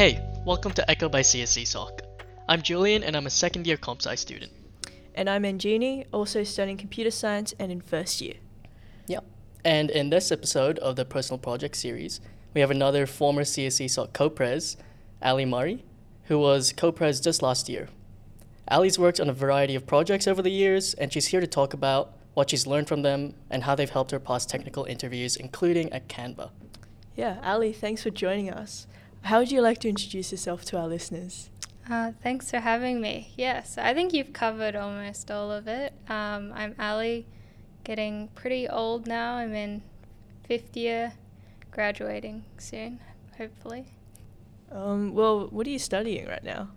Hey, welcome to Echo by CSESoc. I'm Julian and I'm a second year comp sci student. And I'm Anjini, also studying computer science and in first year. Yep. And in this episode of the Personal Project series, we have another former CSESoc co-pres, Ali Murray, who was co-pres just last year. Ali's worked on a variety of projects over the years, and she's here to talk about what she's learned from them and how they've helped her pass technical interviews, including at Canva. Yeah, Ali, thanks for joining us. How would you like to introduce yourself to our listeners? Uh, thanks for having me. Yes, I think you've covered almost all of it. Um, I'm Ali, getting pretty old now. I'm in fifth year, graduating soon, hopefully. Um, well, what are you studying right now?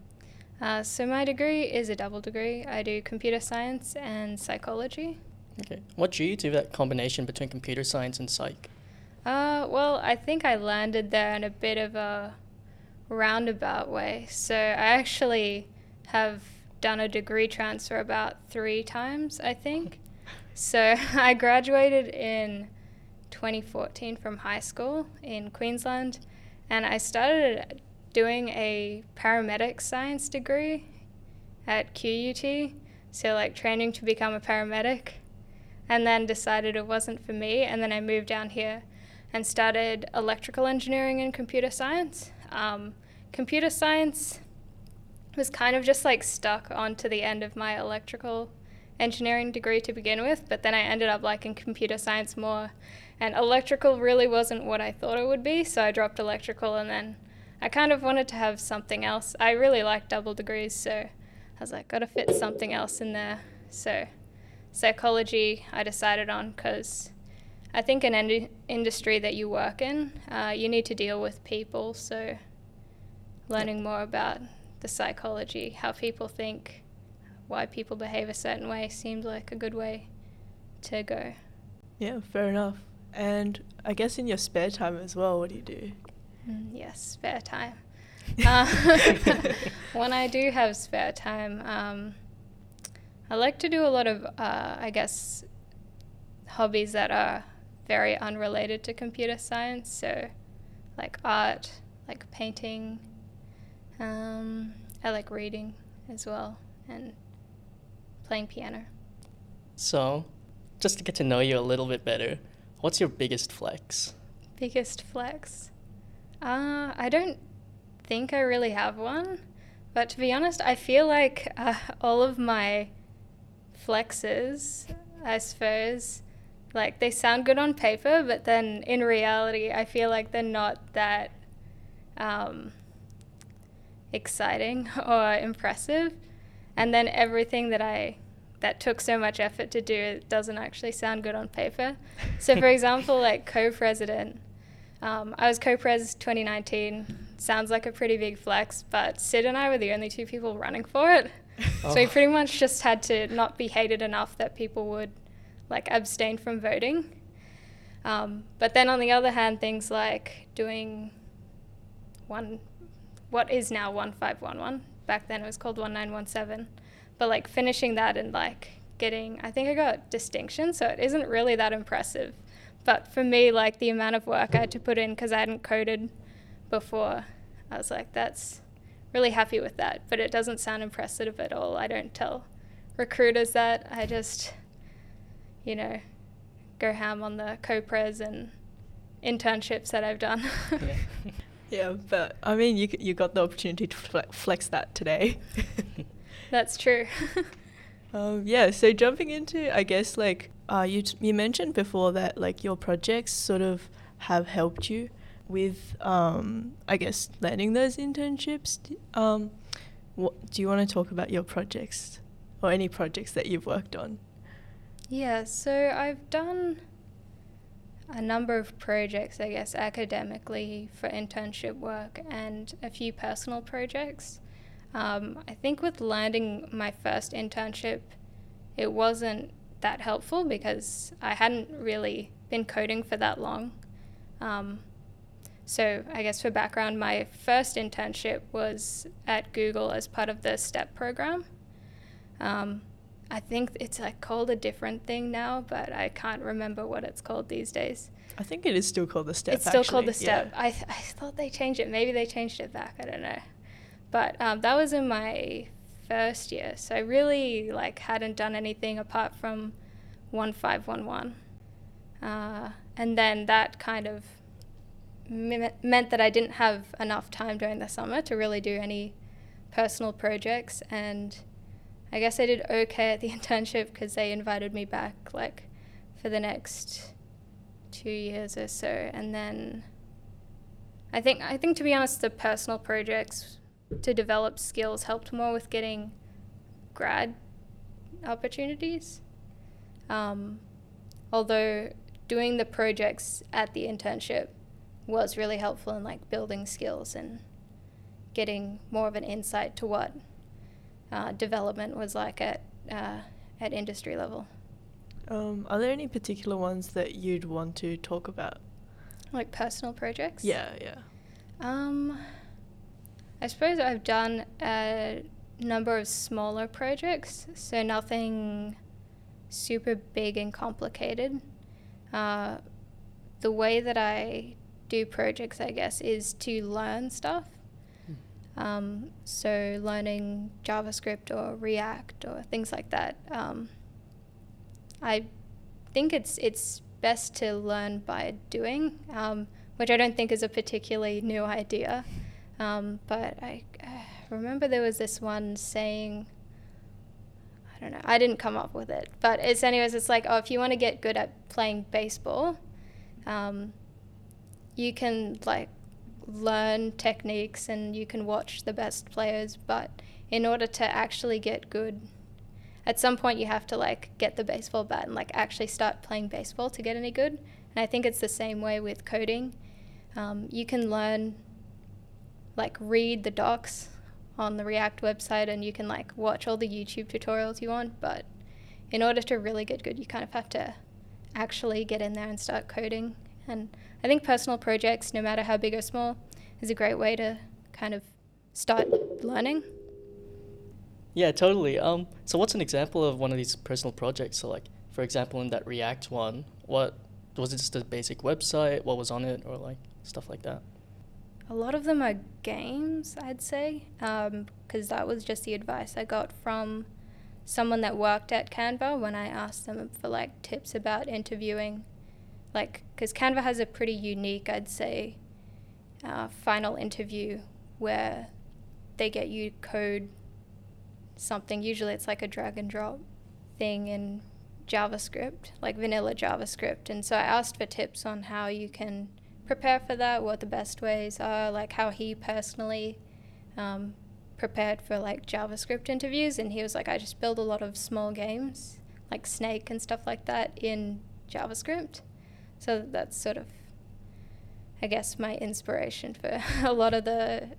Uh, so my degree is a double degree. I do computer science and psychology. Okay. What drew you to that combination between computer science and psych? Uh, well, I think I landed there in a bit of a roundabout way. So I actually have done a degree transfer about three times, I think. so I graduated in 2014 from high school in Queensland, and I started doing a paramedic science degree at QUT. So, like, training to become a paramedic. And then decided it wasn't for me, and then I moved down here and started electrical engineering and computer science. Um, computer science was kind of just like stuck onto the end of my electrical engineering degree to begin with, but then I ended up liking computer science more. And electrical really wasn't what I thought it would be, so I dropped electrical and then I kind of wanted to have something else. I really like double degrees, so I was like, gotta fit something else in there. So psychology I decided on because I think in an ind- industry that you work in, uh, you need to deal with people. So, learning more about the psychology, how people think, why people behave a certain way, seemed like a good way to go. Yeah, fair enough. And I guess in your spare time as well, what do you do? Mm, yes, spare time. uh, when I do have spare time, um, I like to do a lot of, uh, I guess, hobbies that are very unrelated to computer science. So, like art, like painting. Um, I like reading as well and playing piano. So, just to get to know you a little bit better, what's your biggest flex? Biggest flex? Uh, I don't think I really have one. But to be honest, I feel like uh, all of my flexes, I suppose, like they sound good on paper, but then in reality, I feel like they're not that um, exciting or impressive. And then everything that I that took so much effort to do it doesn't actually sound good on paper. So, for example, like co-president, um, I was co-pres 2019. Sounds like a pretty big flex, but Sid and I were the only two people running for it. Oh. So we pretty much just had to not be hated enough that people would like abstain from voting. Um, but then on the other hand, things like doing one, what is now 1511, back then it was called 1917, but like finishing that and like getting, I think I got distinction, so it isn't really that impressive. But for me, like the amount of work I had to put in because I hadn't coded before, I was like, that's really happy with that. But it doesn't sound impressive at all. I don't tell recruiters that. I just you know, go ham on the co-pres and internships that I've done. yeah. yeah, but I mean, you you got the opportunity to flex that today. That's true. um, yeah, so jumping into, I guess, like uh, you t- you mentioned before that like your projects sort of have helped you with, um, I guess, landing those internships. Um, what, do you want to talk about your projects or any projects that you've worked on? Yeah, so I've done a number of projects, I guess, academically for internship work and a few personal projects. Um, I think with landing my first internship, it wasn't that helpful because I hadn't really been coding for that long. Um, so, I guess for background, my first internship was at Google as part of the STEP program. Um, I think it's like called a different thing now, but I can't remember what it's called these days. I think it is still called the step. It's still called the step. yeah. I, th- I thought they changed it. Maybe they changed it back. I don't know. But um, that was in my first year, so I really like hadn't done anything apart from one five one one, uh, and then that kind of me- meant that I didn't have enough time during the summer to really do any personal projects and I guess I did okay at the internship because they invited me back like for the next two years or so, and then I think I think to be honest, the personal projects to develop skills helped more with getting grad opportunities. Um, although doing the projects at the internship was really helpful in like building skills and getting more of an insight to what uh, development was like at uh, at industry level. Um, are there any particular ones that you'd want to talk about? Like personal projects? Yeah, yeah. Um, I suppose I've done a number of smaller projects, so nothing super big and complicated. Uh, the way that I do projects, I guess, is to learn stuff. Um, so learning JavaScript or React or things like that. Um, I think it's it's best to learn by doing, um, which I don't think is a particularly new idea. Um, but I uh, remember there was this one saying. I don't know. I didn't come up with it, but it's anyways. It's like, oh, if you want to get good at playing baseball, um, you can like learn techniques and you can watch the best players. But in order to actually get good, at some point you have to like get the baseball bat and like actually start playing baseball to get any good. And I think it's the same way with coding. Um, you can learn, like, read the docs on the React website and you can like watch all the YouTube tutorials you want. But in order to really get good, you kind of have to actually get in there and start coding. And I think personal projects, no matter how big or small, is a great way to kind of start learning. Yeah, totally. Um, so what's an example of one of these personal projects? So like, for example, in that React one, what was it just a basic website? What was on it, or like stuff like that? A lot of them are games, I'd say, because that was just the advice I got from someone that worked at Canva when I asked them for like tips about interviewing. Like, because Canva has a pretty unique, I'd say, uh, final interview where they get you code something. Usually it's like a drag and drop thing in JavaScript, like vanilla JavaScript. And so I asked for tips on how you can prepare for that, what the best ways are, like how he personally um, prepared for like JavaScript interviews. And he was like, I just build a lot of small games, like Snake and stuff like that, in JavaScript. So that's sort of, I guess, my inspiration for a lot of the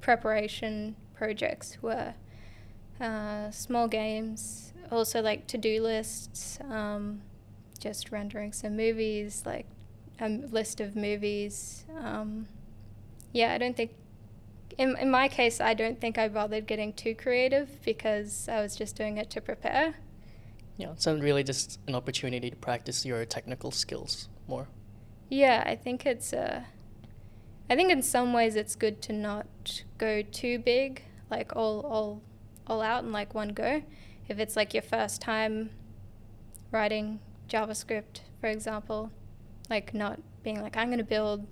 preparation projects were uh, small games, also like to do lists, um, just rendering some movies, like a list of movies. Um, yeah, I don't think, in, in my case, I don't think I bothered getting too creative because I was just doing it to prepare. Yeah, it's really just an opportunity to practice your technical skills more. Yeah, I think it's uh, I think in some ways it's good to not go too big, like all all all out in like one go. If it's like your first time writing JavaScript, for example, like not being like I'm going to build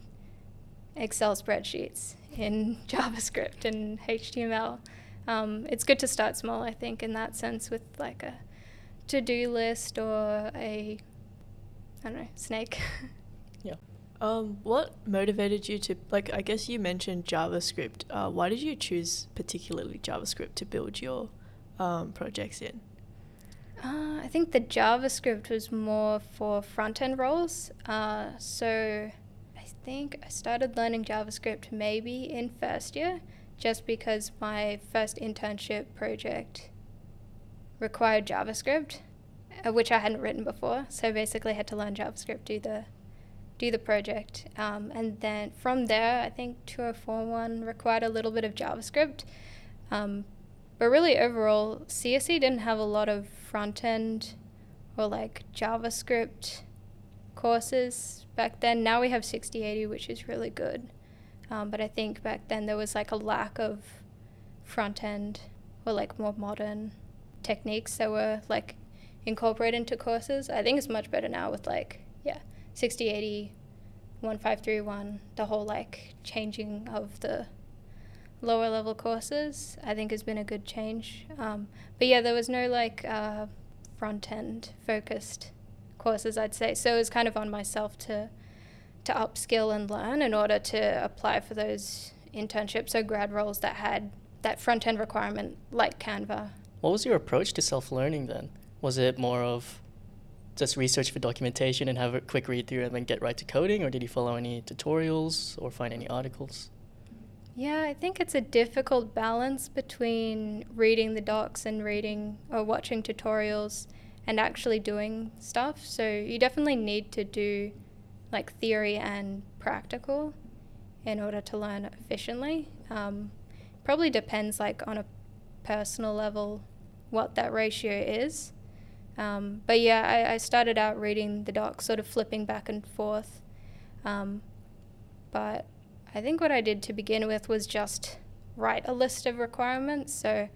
Excel spreadsheets in JavaScript and HTML. Um, it's good to start small, I think, in that sense, with like a to-do list or a I don't know snake. Yeah. Um, what motivated you to like? I guess you mentioned JavaScript. Uh, why did you choose particularly JavaScript to build your um, projects in? Uh, I think the JavaScript was more for front end roles. Uh, so I think I started learning JavaScript maybe in first year, just because my first internship project required JavaScript, uh, which I hadn't written before. So basically, I had to learn JavaScript, do the do the project, um, and then from there, I think 2041 required a little bit of JavaScript. Um, but really, overall, CSE didn't have a lot of front end or like JavaScript courses back then. Now we have 6080, which is really good. Um, but I think back then there was like a lack of front end or like more modern techniques that were like incorporated into courses. I think it's much better now with like, yeah, 6080, 1531, the whole like changing of the lower level courses, I think has been a good change. Um, but yeah, there was no like uh, front end focused courses, I'd say. So it was kind of on myself to to upskill and learn in order to apply for those internships or grad roles that had that front end requirement like Canva. What was your approach to self learning then? Was it more of just research for documentation and have a quick read through and then get right to coding, or did you follow any tutorials or find any articles? Yeah, I think it's a difficult balance between reading the docs and reading or watching tutorials and actually doing stuff. So you definitely need to do like theory and practical in order to learn efficiently. Um, probably depends like on a personal level what that ratio is. Um, but yeah, I, I, started out reading the docs, sort of flipping back and forth. Um, but I think what I did to begin with was just write a list of requirements. So,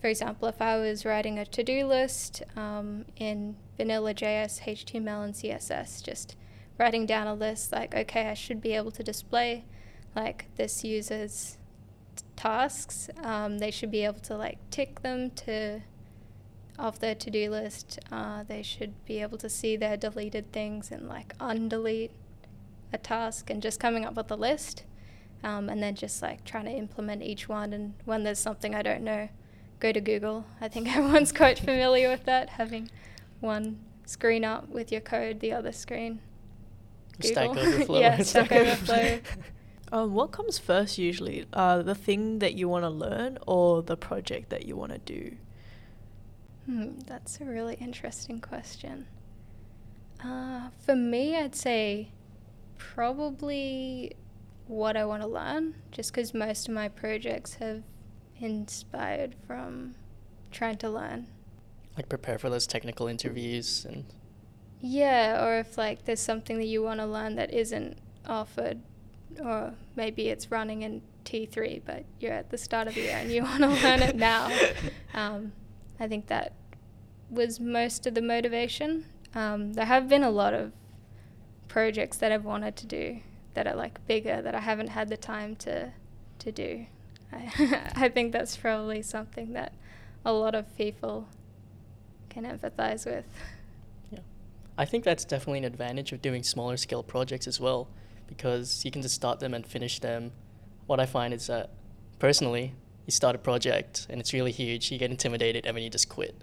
for example, if I was writing a to do list um, in vanilla JS, HTML, and CSS, just writing down a list like, okay, I should be able to display like this user's tasks. Um, they should be able to like tick them to off their to do list. Uh, they should be able to see their deleted things and like undelete a task and just coming up with a list um, and then just like trying to implement each one. And when there's something I don't know, go to Google. I think everyone's quite familiar with that, having one screen up with your code, the other screen. Google. Stack Overflow. yeah, Stack Overflow. Um, what comes first usually? Uh, the thing that you want to learn or the project that you want to do? Hmm, that's a really interesting question. Uh, for me, I'd say probably what I want to learn, just because most of my projects have inspired from trying to learn. Like prepare for those technical interviews and. Yeah, or if like there's something that you want to learn that isn't offered, or maybe it's running in T3, but you're at the start of the year and you want to learn it now. Um, I think that was most of the motivation. Um, there have been a lot of projects that I've wanted to do that are like bigger that I haven't had the time to to do. I, I think that's probably something that a lot of people can empathize with. Yeah. I think that's definitely an advantage of doing smaller scale projects as well because you can just start them and finish them. What I find is that personally, you start a project and it's really huge, you get intimidated and then you just quit.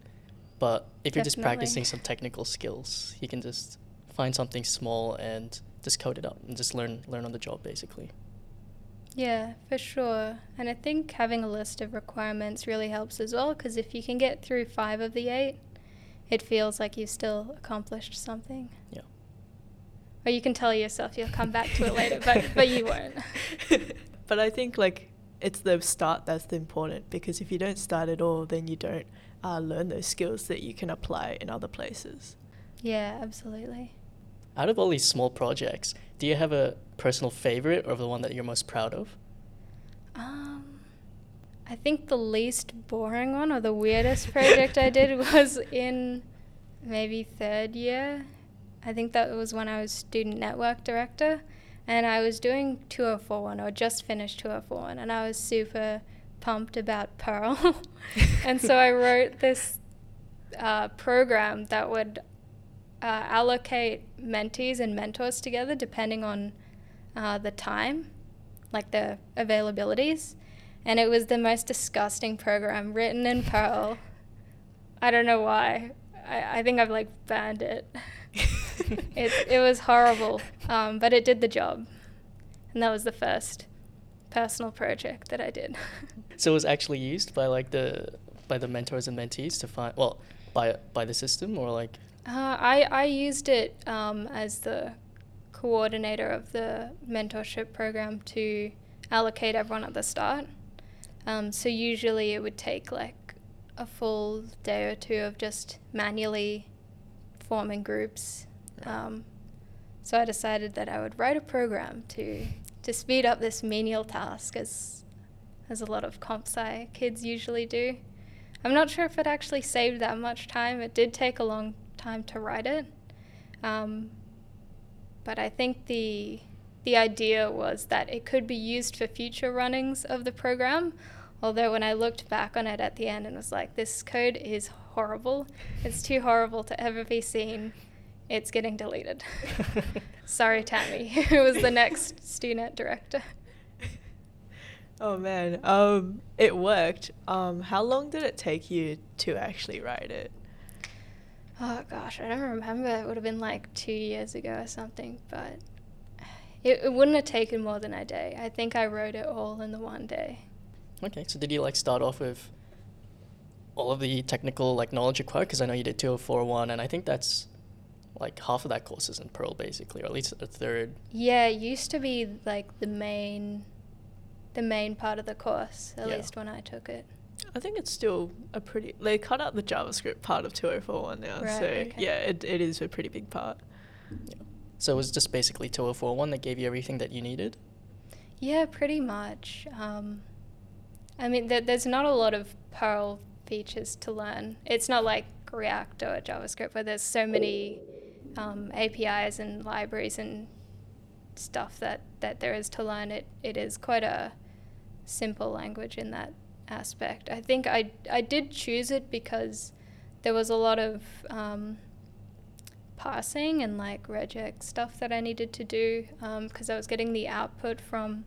But if you're just practicing some technical skills, you can just find something small and just code it up and just learn learn on the job basically. Yeah, for sure. And I think having a list of requirements really helps as well because if you can get through five of the eight, it feels like you've still accomplished something. Yeah. Or you can tell yourself you'll come back to it later, but but you won't. but I think like it's the start that's the important because if you don't start at all, then you don't uh, learn those skills that you can apply in other places. Yeah, absolutely out of all these small projects, do you have a personal favorite or the one that you're most proud of? Um, I think the least boring one or the weirdest project I did was in maybe third year. I think that was when I was student network director, and I was doing 2041 or just finished 2041, and I was super pumped about Perl. and so I wrote this uh, program that would uh, allocate mentees and mentors together depending on uh, the time, like the availabilities. And it was the most disgusting program written in Perl. I don't know why. I, I think I've like banned it. it, it was horrible, um, but it did the job. And that was the first personal project that I did. so it was actually used by like the by the mentors and mentees to find well by by the system or like uh, I, I used it um, as the coordinator of the mentorship program to allocate everyone at the start. Um, so usually it would take like a full day or two of just manually forming groups. Um, so I decided that I would write a program to to speed up this menial task, as as a lot of comp sci kids usually do. I'm not sure if it actually saved that much time. It did take a long time to write it, um, but I think the the idea was that it could be used for future runnings of the program. Although when I looked back on it at the end and was like, this code is horrible. It's too horrible to ever be seen. It's getting deleted. Sorry, Tammy, who was the next StuNet director. Oh man, um, it worked. Um, how long did it take you to actually write it? Oh gosh, I don't remember. It would have been like two years ago or something, but it, it wouldn't have taken more than a day. I think I wrote it all in the one day. Okay, so did you like start off with all of the technical like knowledge required? Because I know you did 2041, and I think that's like half of that course is in Perl basically, or at least a third. Yeah, it used to be like the main, the main part of the course. At Yeah. least when I took it. I think it's still a pretty. They cut out the JavaScript part of 2041 now, Right, so okay. yeah, it, it is a pretty big part. Yeah. So it was just basically 2041 that gave you everything that you needed. Yeah, pretty much. Um, I mean, there, there's not a lot of Perl features to learn. It's not like React or JavaScript where there's so many um, APIs and libraries and stuff that, that there is to learn. It, it is quite a simple language in that aspect. I think I, I did choose it because there was a lot of um, parsing and like regex stuff that I needed to do because I was getting the output from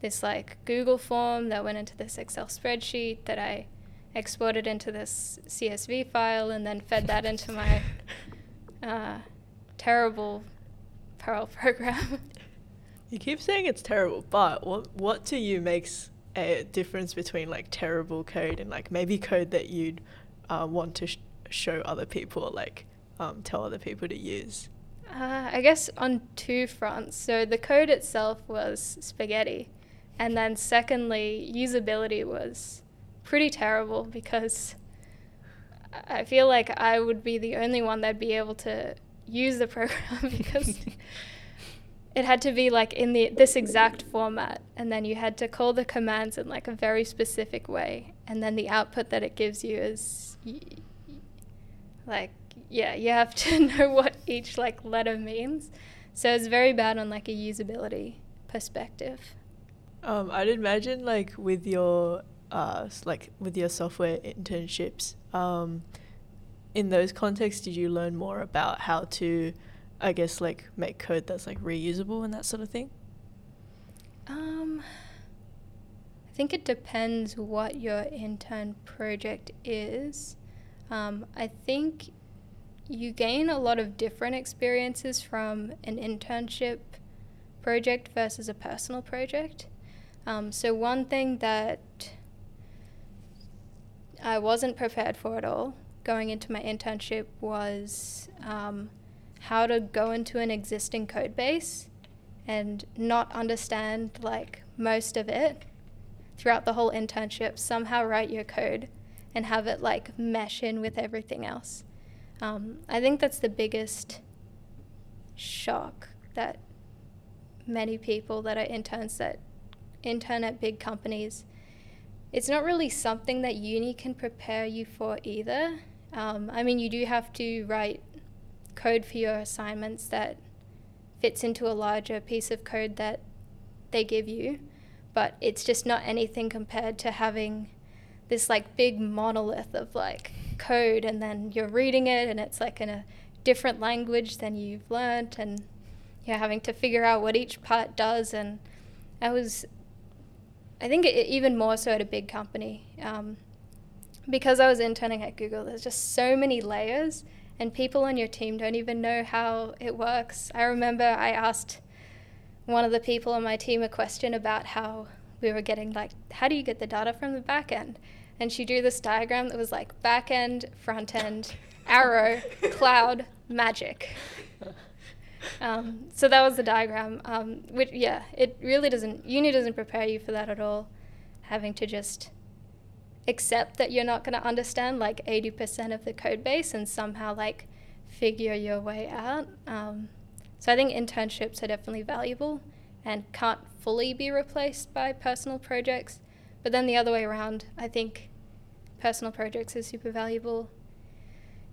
this like Google form that went into this Excel spreadsheet that I exported into this CSV file and then fed that into my uh, terrible Perl program. You keep saying it's terrible, but what what to you makes a difference between like terrible code and like maybe code that you'd uh, want to sh- show other people, or, like um, tell other people to use? Uh, I guess on two fronts. So the code itself was spaghetti. And then secondly, usability was pretty terrible because I I feel like I would be the only one that'd be able to use the program because it had to be like in the this exact format and then you had to call the commands in like a very specific way and then the output that it gives you is y- y- like yeah you have to know what each like letter means. So it's very bad on like a usability perspective. Um, I'd imagine like with your uh, like with your software internships, um, in those contexts, did you learn more about how to, I guess, like make code that's like reusable and that sort of thing? Um, I think it depends what your intern project is. Um, I think you gain a lot of different experiences from an internship project versus a personal project. Um, so, one thing that I wasn't prepared for at all. Going into my internship was um, how to go into an existing code base and not understand like most of it throughout the whole internship. Somehow write your code and have it like mesh in with everything else. Um, i think that's the biggest shock that many people that are interns that intern at big companies it's not really something that uni can prepare you for either. Um, i mean you do have to write code for your assignments that fits into a larger piece of code that they give you, but it's just not anything compared to having this like big monolith of like code and then you're reading it and it's like in a different language than you've learned and you're having to figure out what each part does and I was I think it, even more so at a big company um, because I was interning at Google there's just so many layers and people on your team don't even know how it works. I remember I asked one of the people on my team a question about how we were getting like how do you get the data from the back end? And she drew this diagram that was like back end, front end, arrow, cloud, magic. Um, so that was the diagram. Um, which yeah, it really doesn't uni doesn't prepare you for that at all. Having to just accept that you're not going to understand like 80% of the code base and somehow like figure your way out. Um, so I think internships are definitely valuable and can't fully be replaced by personal projects. But then the other way around, I think personal projects are super valuable.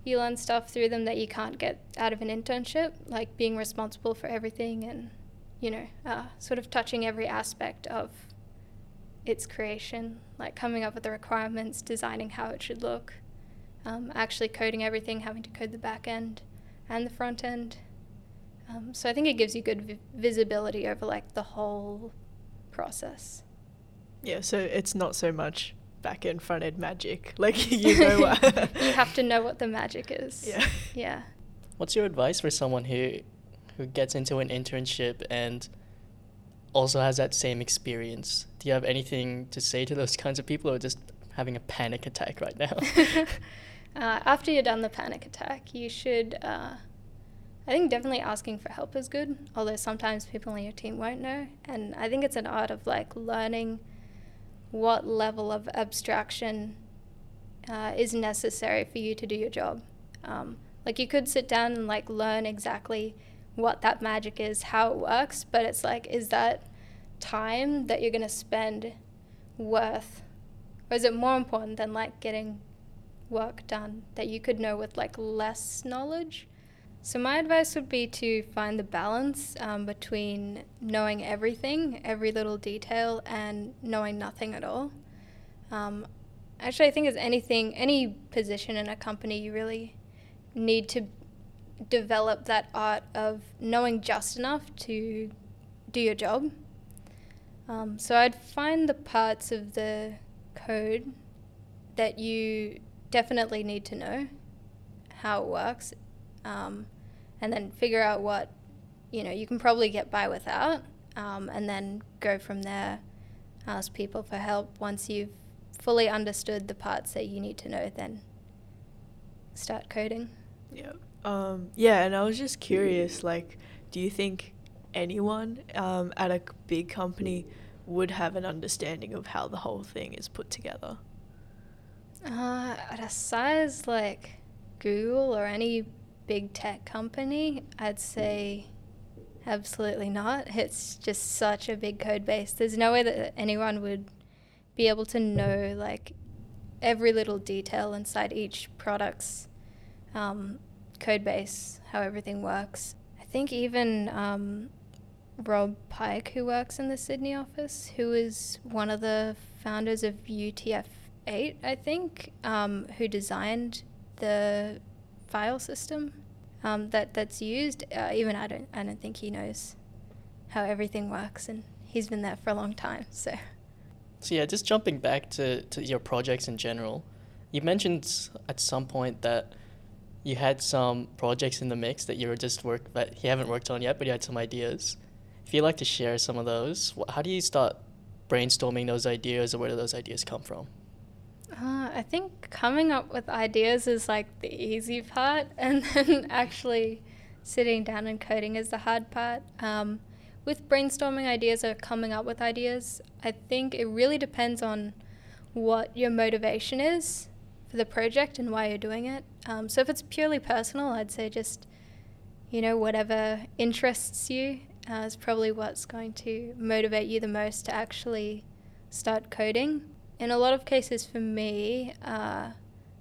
You learn stuff through them that you can't get out of an internship, like being responsible for everything and, you know, uh, sort of touching every aspect of its creation, like coming up with the requirements, designing how it should look, um, actually coding everything, having to code the back end and the front end. Um, so I think it gives you good vi- visibility over like the whole process. Yeah, so it's not so much back end front end magic. Like you know what you have to know what the magic is. Yeah. Yeah. What's your advice for someone who who gets into an internship and also has that same experience? Do you have anything to say to those kinds of people who are just having a panic attack right now? uh, after you're done the panic attack, you should uh, I think definitely asking for help is good, although sometimes people on your team won't know. And I think it's an art of like learning what level of abstraction uh, is necessary for you to do your job. Um, like you could sit down and like learn exactly what that magic is, how it works, but it's like, is that time that you're going to spend worth, or is it more important than like getting work done that you could know with like less knowledge? So, my advice would be to find the balance um, between knowing everything, every little detail, and knowing nothing at all. Um, actually, I think as anything, any position in a company, you really need to develop that art of knowing just enough to do your job. Um, so, I'd find the parts of the code that you definitely need to know how it works um, and then figure out what you know you can probably get by without, um, and then go from there. Ask people for help once you've fully understood the parts that you need to know. Then start coding. Yeah. Um, yeah, and I was just curious, like, do you think anyone um, at a big company would have an understanding of how the whole thing is put together? Uh, at a size like Google or any big tech company, I'd say absolutely not. It's just such a big code base. There's no way that anyone would be able to know like every little detail inside each product's um, code base, how everything works. I think even um, Rob Pike, who works in the Sydney office, who is one of the founders of UTF-8, I think, um, who designed the file system um, that that's used. Uh, even I don't I don't think he knows how everything works, and he's been there for a long time. So So yeah, just jumping back to, to your projects in general, you mentioned at some point that you had some projects in the mix that you were just work that you haven't worked on yet, but you had some ideas. If you'd like to share some of those, how do you start brainstorming those ideas, or where do those ideas come from? Uh, I think coming up with ideas is like the easy part, and then actually sitting down and coding is the hard part. Um, with brainstorming ideas or coming up with ideas, I think it really depends on what your motivation is for the project and why you're doing it. Um, so if it's purely personal, I'd say just, you know, whatever interests you uh, is probably what's going to motivate you the most to actually start coding. In a lot of cases for me, uh,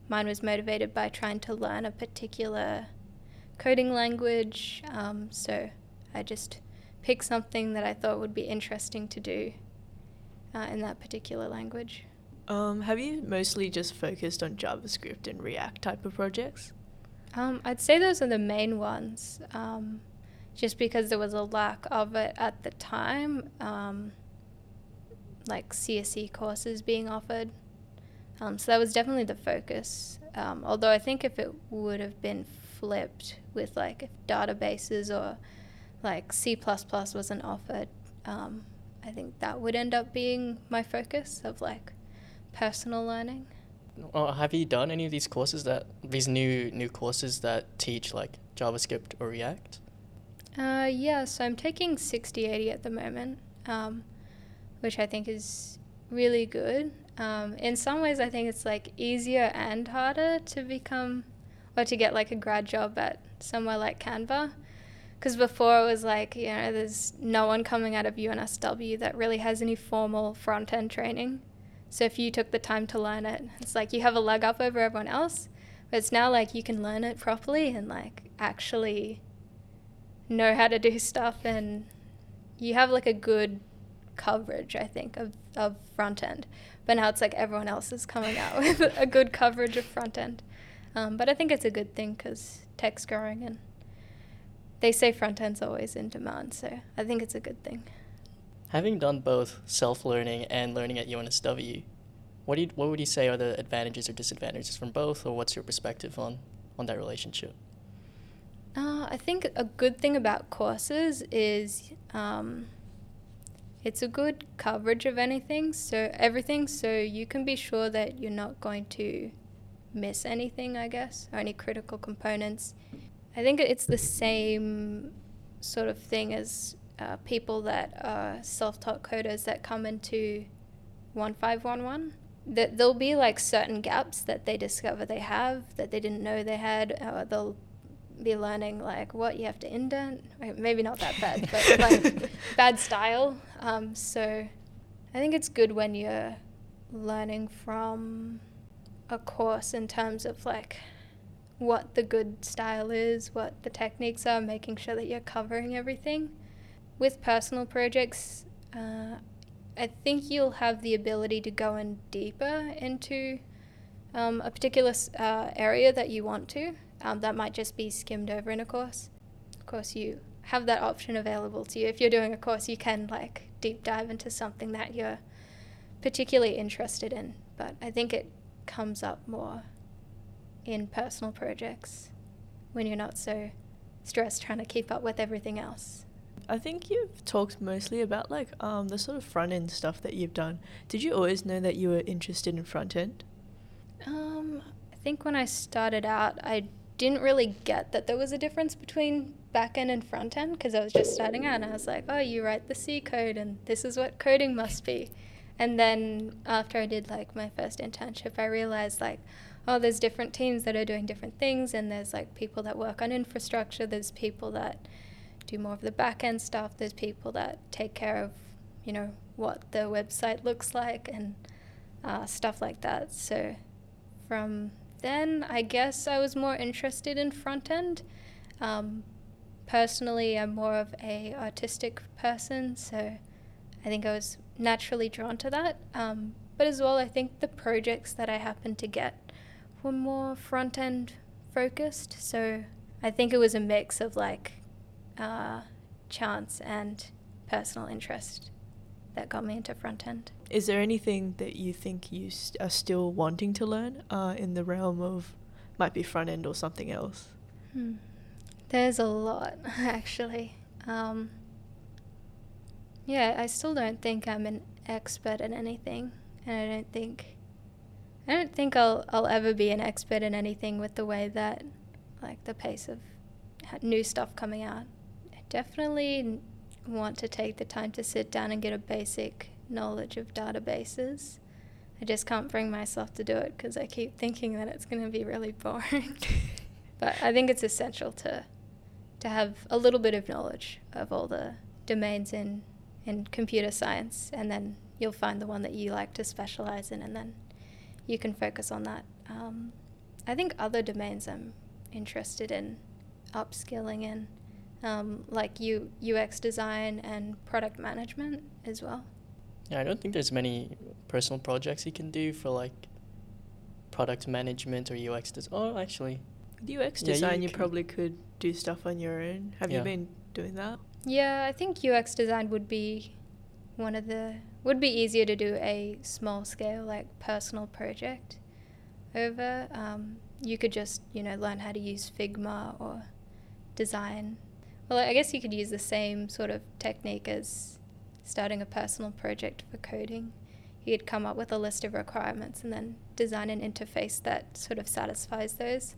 mine was motivated by trying to learn a particular coding language. Um, so I just picked something that I thought would be interesting to do uh, in that particular language. Um, have you mostly just focused on JavaScript and React type of projects? Um, I'd say those are the main ones, um, just because there was a lack of it at the time, um, like CSE courses being offered. Um, so that was definitely the focus. Um, although I think if it would have been flipped with like if databases or like C wasn't offered, um, I think that would end up being my focus of like personal learning. Or have you done any of these courses that these new new courses that teach like JavaScript or React? Uh, yeah, so I'm taking 6080 at the moment, um, which I think is really good. Um, in some ways, I think it's like easier and harder to become or to get like a grad job at somewhere like Canva. Because before it was like, you know, there's no one coming out of UNSW that really has any formal front end training. So if you took the time to learn it, it's like you have a leg up over everyone else. But it's now like you can learn it properly and like actually know how to do stuff and you have like a good coverage, I think, of, of front end. But now it's like everyone else is coming out with a good coverage of front end. Um, but I think it's a good thing because tech's growing and they say front end's always in demand. So I think it's a good thing. Having done both self learning and learning at UNSW, what, do you, what would you say are the advantages or disadvantages from both, or what's your perspective on, on that relationship? Uh, I think a good thing about courses is um, it's a good coverage of anything, so everything, so you can be sure that you're not going to miss anything, I guess, or any critical components. I think it's the same sort of thing as uh, people that are self-taught coders that come into 1511 that there'll be like certain gaps that they discover they have that they didn't know they had or they'll be learning like what you have to indent maybe not that bad but like bad style um, so i think it's good when you're learning from a course in terms of like what the good style is, what the techniques are, making sure that you're covering everything. With personal projects, uh, I think you'll have the ability to go in deeper into um, a particular uh, area that you want to. Um, that might just be skimmed over in a course. Of course, you have that option available to you. If you're doing a course, you can like deep dive into something that you're particularly interested in. But I think it comes up more in personal projects when you're not so stressed trying to keep up with everything else. I think you've talked mostly about like um, the sort of front end stuff that you've done. Did you always know that you were interested in front end? Um, I think when I started out, I didn't really get that there was a difference between back end and front end because I was just starting out and I was like, oh, you write the C code and this is what coding must be. And then after I did like my first internship, I realized like, oh, there's different teams that are doing different things, and there's like people that work on infrastructure, there's people that do more of the back end stuff, there's people that take care of, you know, what the website looks like and uh, stuff like that. So from then, I guess I was more interested in front end. Um, personally, I'm more of a artistic person, so I think I was naturally drawn to that. Um, but as well, I think the projects that I happened to get were more front end focused. So I think it was a mix of like uh, chance and personal interest that got me into front end. Is there anything that you think you st- are still wanting to learn uh, in the realm of might be front end or something else? Hmm. There's a lot actually. Um, yeah, I still don't think I'm an expert in anything, and I don't think I don't think I'll I'll ever be an expert in anything with the way that like the pace of new stuff coming out. I definitely want to take the time to sit down and get a basic knowledge of databases. I just can't bring myself to do it because I keep thinking that it's going to be really boring. but I think it's essential to to have a little bit of knowledge of all the domains in in computer science, and then you'll find the one that you like to specialize in, and then you can focus on that. Um, I think other domains I'm interested in upskilling in, um, like U- UX design and product management as well. Yeah, I don't think there's many personal projects you can do for like product management or UX design. Oh, actually. UX Yeah, design, you you, probably could do stuff on your own. Have Yeah. you been doing that? Yeah, I think UX design would be one of the would be easier to do a small scale like personal project over. Um, you could just you know learn how to use Figma or design. Well, I guess you could use the same sort of technique as starting a personal project for coding. Could come up with a list of requirements and then design an interface that sort of satisfies those.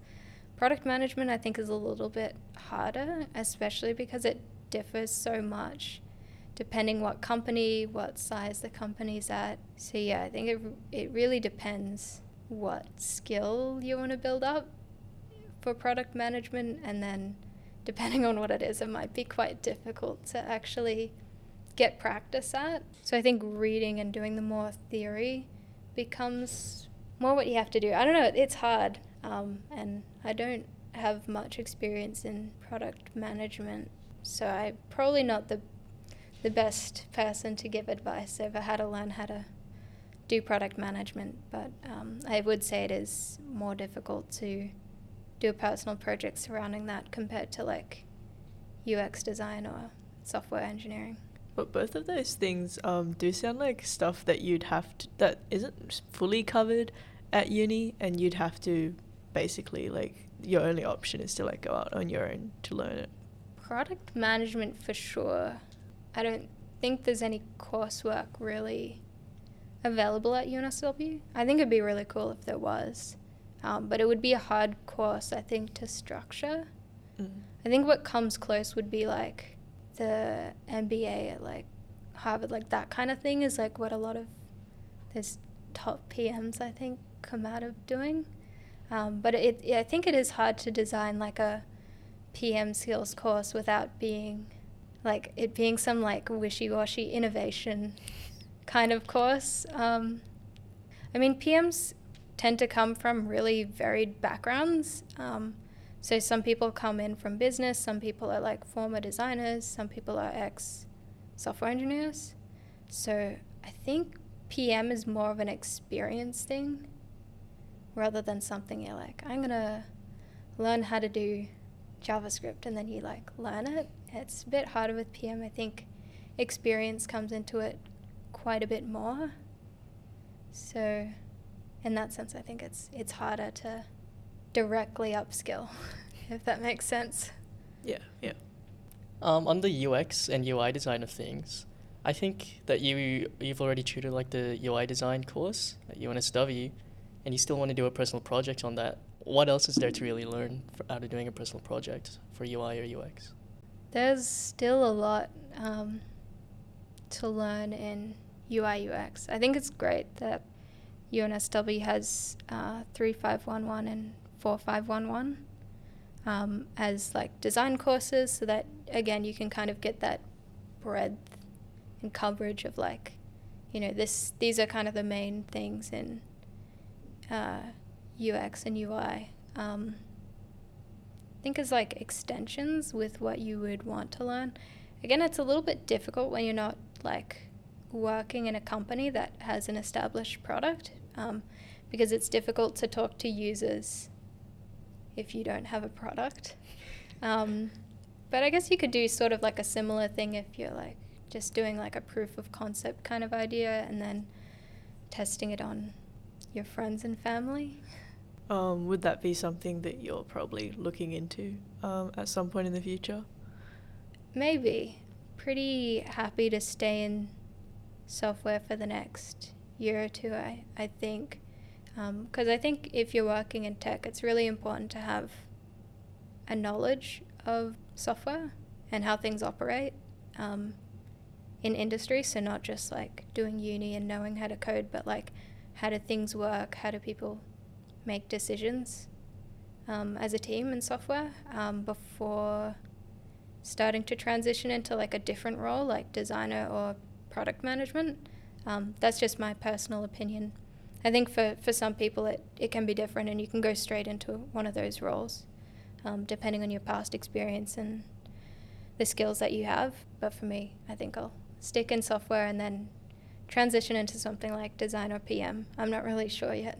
Product management, I think, is a little bit harder, especially because it differs so much depending what company, what size the company's at. So yeah, I think it it really depends what skill you want to build up for product management and then depending on what it is, it might be quite difficult to actually get practice at. So I think reading and doing the more theory becomes more what you have to do. I don't know, it's hard. Um, and I don't have much experience in product management, so I'm probably not the the best person to give advice over how to learn how to do product management. But um, I would say it is more difficult to do a personal project surrounding that compared to like UX design or software engineering. But both of those things um, do sound like stuff that you'd have to, that isn't fully covered at uni, and you'd have to basically like your only option is to like go out on your own to learn it. Product management for sure. I don't think there's any coursework really available at UNSW. I think it'd be really cool if there was, um, but it would be a hard course I think to structure. Mm. I think what comes close would be like the MBA at like Harvard, like that kind of thing is like what a lot of this top PMs I think come out of doing. Um, but it, I think it is hard to design like a PM skills course without being like it being some like wishy-washy innovation kind of course. Um, I mean, PMs tend to come from really varied backgrounds. Um, so some people come in from business, some people are like former designers, some people are ex software engineers. So I think PM is more of an experience thing rather than something you're like, I'm gonna learn how to do JavaScript and then you like learn it. It's a bit harder with PM. I think experience comes into it quite a bit more. So in that sense I think it's it's harder to directly upskill, if that makes sense. Yeah, yeah. Um, on the UX and UI design of things, I think that you you've already tutored like the UI design course at UNSW, and you still want to do a personal project on that, what else is there to really learn for, out of doing a personal project for UI or UX? There's still a lot um, to learn in UI UX. I think it's great that UNSW has uh, 3511 and 4511 um, as like design courses so that again you can kind of get that breadth and coverage of like you know this these are kind of the main things in uh, UX and UI. Um, think as like extensions with what you would want to learn. Again, it's a little bit difficult when you're not like working in a company that has an established product um, because it's difficult to talk to users if you don't have a product. Um, but I guess you could do sort of like a similar thing if you're like just doing like a proof of concept kind of idea and then testing it on your friends and family. Um, would that be something that you're probably looking into um, at some point in the future? Maybe. Pretty happy to stay in software for the next year or two, I, I think. Because um, I think if you're working in tech, it's really important to have a knowledge of software and how things operate um, in industry. So, not just like doing uni and knowing how to code, but like how do things work? How do people make decisions um, as a team in software um, before starting to transition into like a different role, like designer or product management? Um, that's just my personal opinion. I think for, for some people it, it can be different and you can go straight into one of those roles um, depending on your past experience and the skills that you have. But for me, I think I'll stick in software and then transition into something like design or PM. I'm not really sure yet.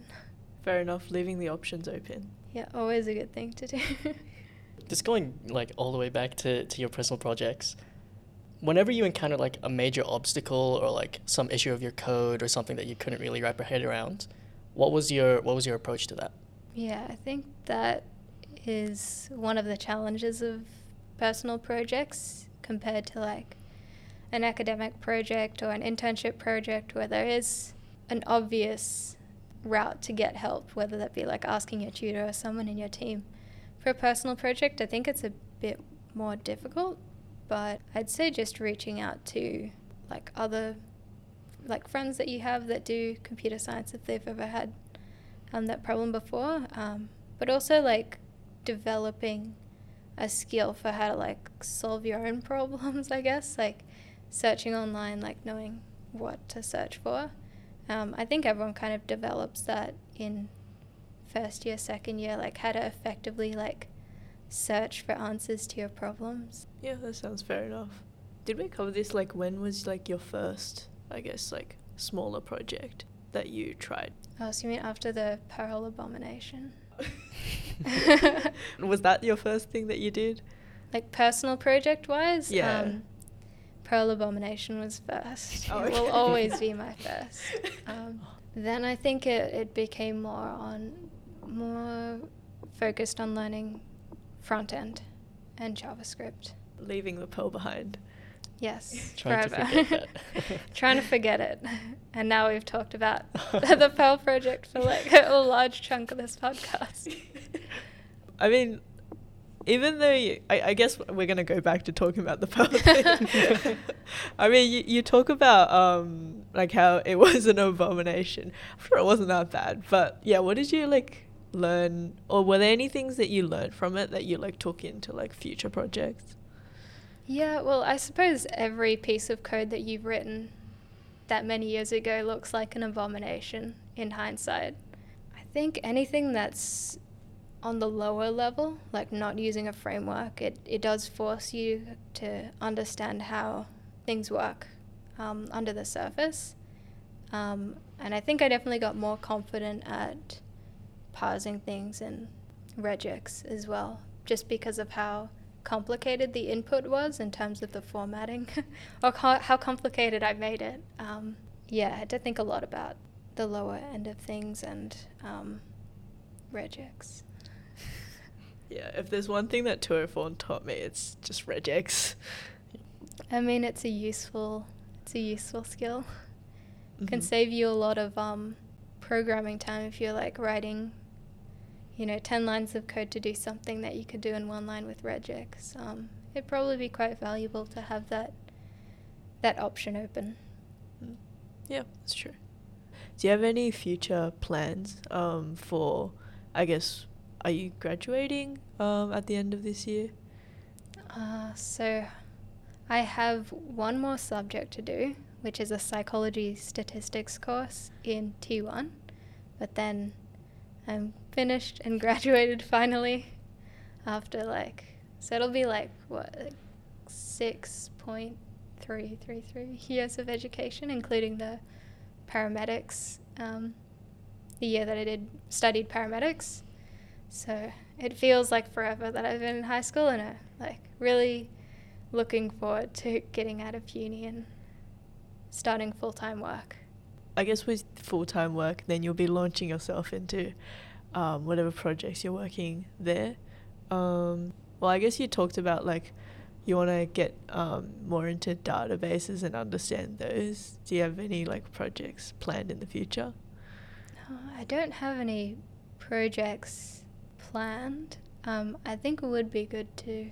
Fair enough, leaving the options open. Yeah, always a good thing to do. Just going like all the way back to, to your personal projects, whenever you encounter like a major obstacle or like some issue of your code or something that you couldn't really wrap your head around, what was your what was your approach to that? Yeah, I think that is one of the challenges of personal projects compared to like an academic project or an internship project where there is an obvious route to get help, whether that be like asking your tutor or someone in your team. For a personal project, I think it's a bit more difficult, but I'd say just reaching out to like other like friends that you have that do computer science if they've ever had um, that problem before, um, but also like developing a skill for how to like solve your own problems. I guess like searching online, like knowing what to search for. Um, I think everyone kind of develops that in first year, second year, like how to effectively like search for answers to your problems. Yeah, that sounds fair enough. Did we cover this? Like, when was like your first, I guess, like smaller project that you tried? Oh, so you mean after the Perl Abomination? was that your first thing that you did? Like personal project wise? Yeah. Um, Perl Abomination was first. Oh, It will always be my first. Um, then I think it, it became more on, more focused on learning front end and JavaScript. Leaving the Perl behind. Yes, Trying to forever. forget that. Trying to forget it. And now we've talked about the Perl project for like a large chunk of this podcast. I mean, even though you, I, I guess we're gonna go back to talking about the Perl thing. I mean, you, you talk about um like how it was an abomination. I'm sure it wasn't that bad, but yeah, what did you like learn, or were there any things that you learned from it that you like took into like future projects? Yeah, well, I suppose every piece of code that you've written that many years ago looks like an abomination in hindsight. I think anything that's on the lower level, like not using a framework, it, it does force you to understand how things work um, under the surface. Um, and I think I definitely got more confident at parsing things in regex as well, just because of how complicated the input was in terms of the formatting or co- how complicated I made it. Um, yeah, I had to think a lot about the lower end of things and um, regex. Yeah, if there's one thing that 204 taught me, it's just regex. I mean, it's a useful, it's a useful skill. Can Mhm. save you a lot of um, programming time if you're like writing, you know, ten lines of code to do something that you could do in one line with regex. Um, it'd probably be quite valuable to have that that option open. Yeah, that's true. Do you have any future plans um, for, I guess, are you graduating um, at the end of this year? Uh, so, I have one more subject to do, which is a psychology statistics course in T1. But then I'm finished and graduated finally after like, so it'll be like, what, like 6.333 years of education, including the paramedics, um, the year that I did studied paramedics. So it feels like forever that I've been in high school and I'm like really looking forward to getting out of uni and starting full time work. I guess with full time work, then you'll be launching yourself into um, whatever projects you're working there. Um, well, I guess you talked about like you want to get um, more into databases and understand those. Do you have any like projects planned in the future? I don't have any projects planned. Um, I think it would be good to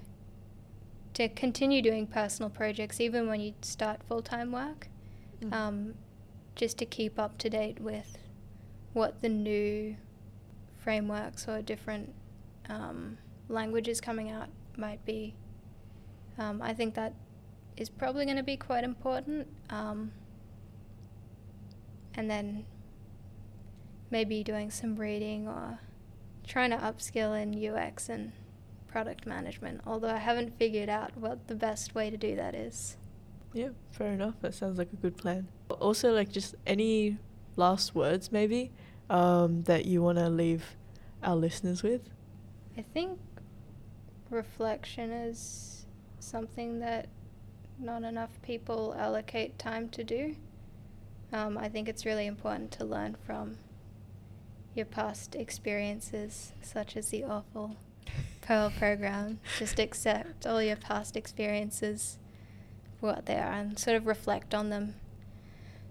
to continue doing personal projects even when you start full time work, Mm. um, just to keep up to date with what the new frameworks or different um, languages coming out might be. Um, I think that is probably going to be quite important. Um, and then maybe doing some reading or trying to upskill in UX and product management, although I haven't figured out what the best way to do that is. Yeah, fair enough. That sounds like a good plan. Also, like just any last words maybe um, that you want to leave our listeners with. I think reflection is something that not enough people allocate time to do. Um, I think it's really important to learn from your past experiences, such as the awful Perl program. Just accept all your past experiences for what they are and sort of reflect on them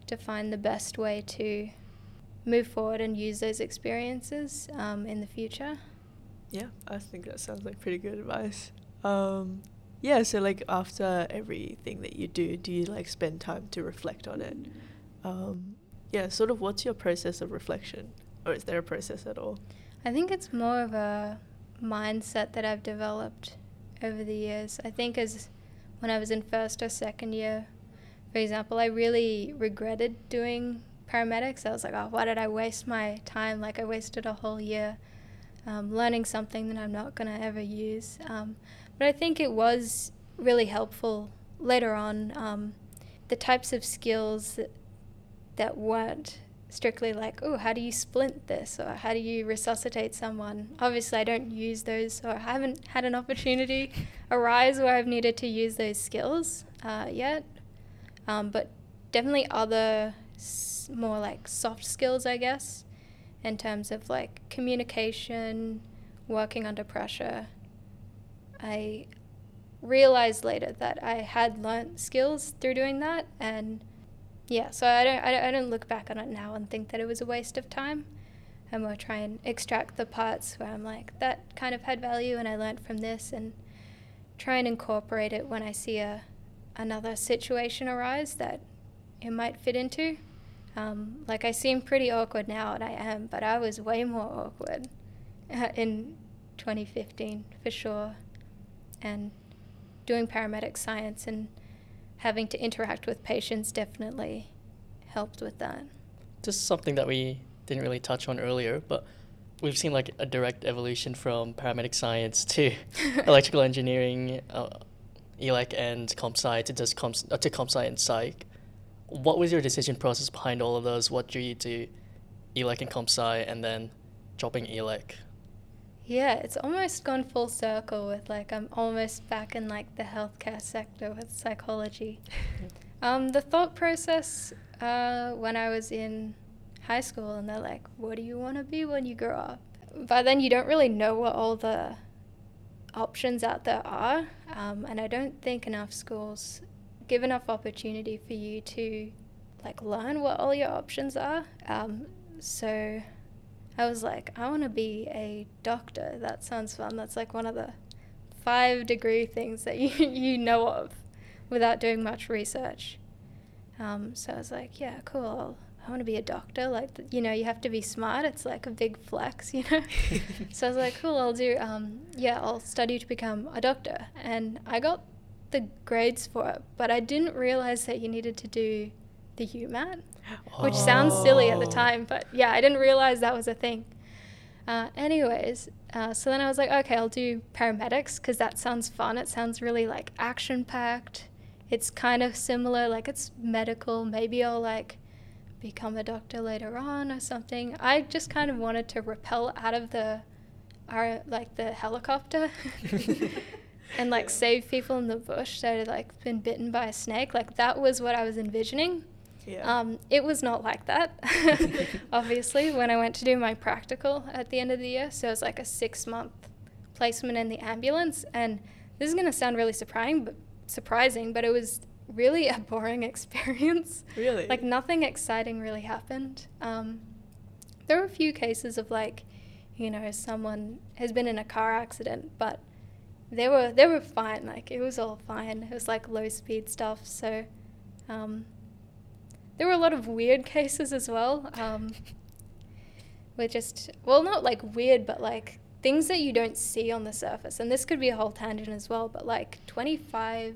to find the best way to move forward and use those experiences um, in the future. Yeah, I think that sounds like pretty good advice. Um, yeah, so like after everything that you do, do you like spend time to reflect on it? Um, yeah, sort of what's your process of reflection? Or is there a process at all? I think it's more of a mindset that I've developed over the years. I think as when I was in first or second year, for example, I really regretted doing paramedics. I was like, oh, why did I waste my time? Like I wasted a whole year um, learning something that I'm not going to ever use. Um, but I think it was really helpful later on. Um, the types of skills that, that weren't strictly like, oh, how do you splint this or how do you resuscitate someone? Obviously, I don't use those or I haven't had an opportunity arise where I've needed to use those skills uh, yet. Um, but definitely other more like soft skills, I guess, in terms of like communication, working under pressure. I realized later that I had learnt skills through doing that and yeah, so I don't, I don't, look back on it now and think that it was a waste of time. I more try and extract the parts where I'm like, that kind of had value and I learned from this and try and incorporate it when I see a, another situation arise that it might fit into. Um, like I seem pretty awkward now and I am, but I was way more awkward uh, in 2015 for sure. And doing paramedic science and having to interact with patients definitely helped with that. This is something that we didn't really touch on earlier, but we've seen like a direct evolution from paramedic science to electrical engineering, uh, ELEC and comp sci to just comp, uh, to comp sci and psych. What was your decision process behind all of those? What drew you to ELEC and comp sci and then dropping ELEC? Yeah, it's almost gone full circle with like I'm almost back in like the healthcare sector with psychology. um, the thought process uh, when I was in high school and they're like, "What do you want to be when you grow up?" But then you don't really know what all the options out there are, um, and I don't think enough schools give enough opportunity for you to like learn what all your options are. Um, so I was like, I want to be a doctor. That sounds fun. That's like one of the five degree things that you, you know of without doing much research. Um, so I was like, yeah, cool. I want to be a doctor. Like, you know, you have to be smart. It's like a big flex, you know? so I was like, cool, I'll do, um, yeah, I'll study to become a doctor. And I got the grades for it, but I didn't realize that you needed to do the UMAT which sounds silly at the oh. time, but yeah, I didn't realize that was a thing. Uh, anyways, uh, so then I was like, okay, I'll do paramedics because that sounds fun. It sounds really like action packed. It's kind of similar, like it's medical. Maybe I'll like become a doctor later on or something. I just kind of wanted to repel out of the, our like the helicopter. and like save people in the bush that had like been bitten by a snake. Like that was what I was envisioning. Yeah. Um, it was not like that, obviously, when I went to do my practical at the end of the year. So it was like a six month placement in the ambulance. And this is going to sound really surprising, but surprising, but it was really a boring experience. Really? Like nothing exciting really happened. Um, there were a few cases of like, you know, someone has been in a car accident, but they were they were fine. Like it was all fine. It was like low speed stuff. So um, there were a lot of weird cases as well. Um, with just, well, not like weird, but like things that you don't see on the surface. And this could be a whole tangent as well, but like 25%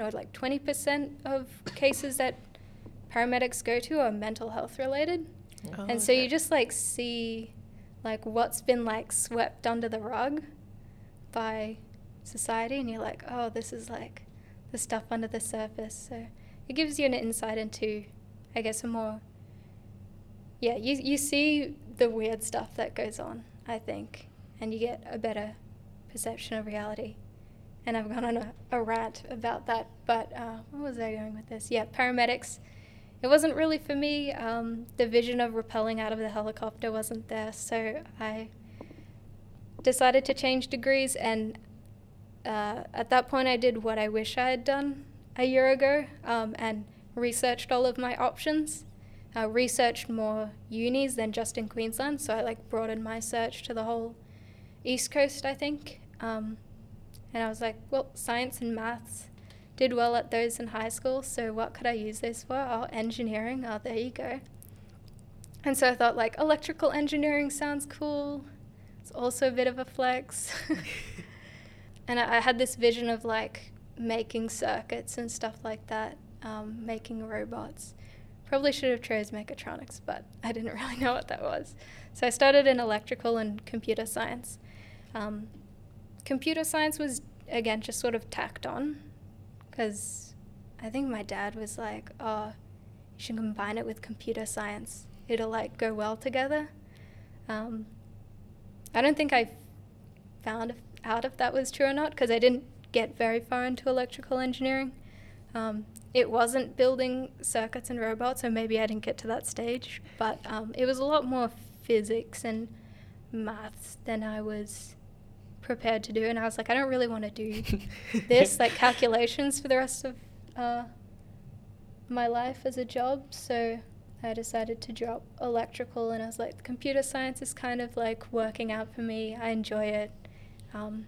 or like 20% of cases that paramedics go to are mental health related. Oh, and so okay. you just like see like what's been like swept under the rug by society and you're like, oh, this is like the stuff under the surface. So it gives you an insight into I guess a more yeah, you you see the weird stuff that goes on, I think, and you get a better perception of reality. And I've gone on a, a rant about that, but uh, what was I going with this? Yeah, paramedics. It wasn't really for me. Um, the vision of rappelling out of the helicopter wasn't there, so I decided to change degrees. And uh, at that point, I did what I wish I had done a year ago, um, and researched all of my options. I researched more unis than just in Queensland, so I like broadened my search to the whole East Coast, I think. Um, And I was like, well, science and maths did well at those in high school, so what could I use those for? Oh, engineering. Oh, there you go. And so I thought, like, electrical engineering sounds cool. It's also a bit of a flex. and I, I, had this vision of like making circuits and stuff like that, um, making robots. Probably should have chose mechatronics, but I didn't really know what that was. So I started in electrical and computer science. Um, computer science was again just sort of tacked on because I think my dad was like, "Oh, you should combine it with computer science. It'll like go well together." Um, I don't think I found out if that was true or not because I didn't get very far into electrical engineering. Um, it wasn't building circuits and robots, so maybe I didn't get to that stage. But um, it was a lot more physics and maths than I was prepared to do. And I was like, I don't really want to do this, like calculations for the rest of uh, my life as a job. So I decided to drop electrical, and I was like, computer science is kind of like working out for me. I enjoy it. Um,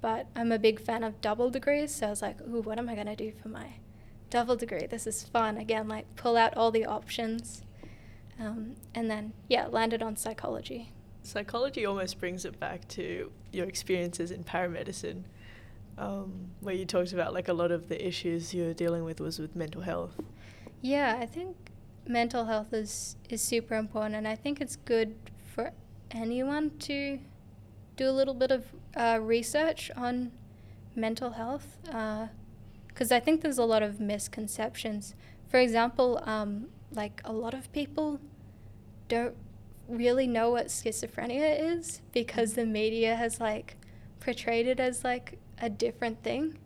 but I'm a big fan of double degrees, so I was like, ooh, what am I going to do for my double degree? This is fun. Again, like pull out all the options. Um, and then, yeah, landed on psychology. Psychology almost brings it back to your experiences in paramedicine, um, where you talked about like a lot of the issues you're dealing with was with mental health. Yeah, I think mental health is, is super important, and I think it's good for anyone to do a little bit of uh, research on mental health because uh, I think there's a lot of misconceptions. For example, um, like a lot of people don't really know what schizophrenia is because the media has like portrayed it as like a different thing.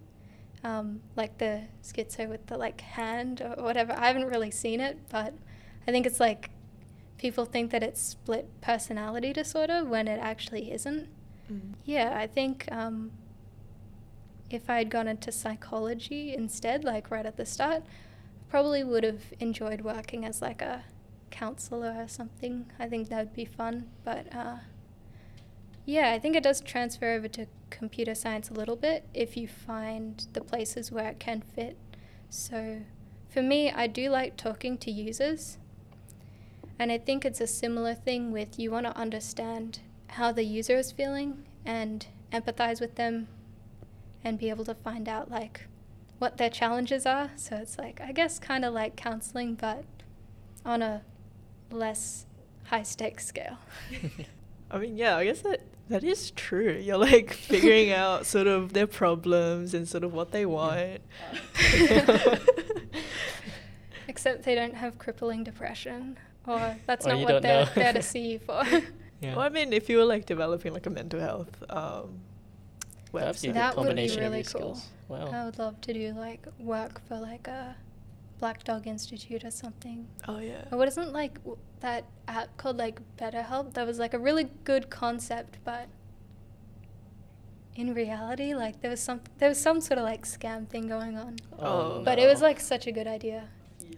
Um, like the schizo with the like hand or whatever. I haven't really seen it, but I think it's like people think that it's split personality disorder when it actually isn't. Mm. Yeah, I think um, if I had gone into psychology instead, like right at the start, probably would have enjoyed working as like a counselor or something. I think that would be fun. But uh, yeah, I think it does transfer over to computer science a little bit if you find the places where it can fit. So for me, I do like talking to users. And I think it's a similar thing with you want to understand how the user is feeling and empathize with them and be able to find out like what their challenges are. So it's like I guess kind of like counseling but on a less high stakes scale. I mean, yeah, I guess that that is true. You're like figuring out sort of their problems and sort of what they want. Except they don't have crippling depression, or that's or not what they're there to see you for. Yeah. Well, I mean, if you were like developing like a mental health um, website, that would be really cool. Wow. I would love to do like work for like a Black Dog Institute or something. Oh yeah. Or what isn't like w- that app called like BetterHelp? That was like a really good concept, but in reality, like there was some there was some sort of like scam thing going on. Oh. But no. it was like such a good idea.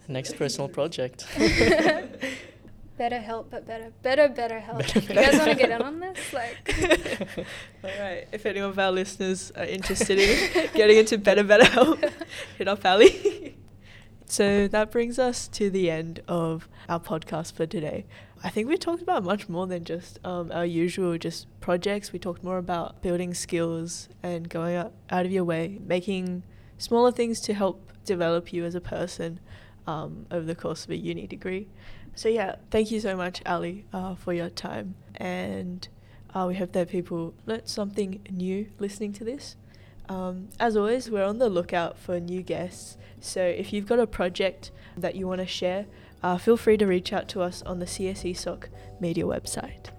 Next personal project. better help, but better, better, better help. Better, you guys want to get in on this? Like, all right. If any of our listeners are interested in getting into better, better help, hit up Ali. so that brings us to the end of our podcast for today. I think we talked about much more than just um, our usual just projects. We talked more about building skills and going out, out of your way, making smaller things to help develop you as a person um, over the course of a uni degree. So yeah, thank you so much, Ali, uh, for your time, and uh, we hope that people learnt something new listening to this. Um, as always, we're on the lookout for new guests. So if you've got a project that you want to share, uh, feel free to reach out to us on the CSESoc media website.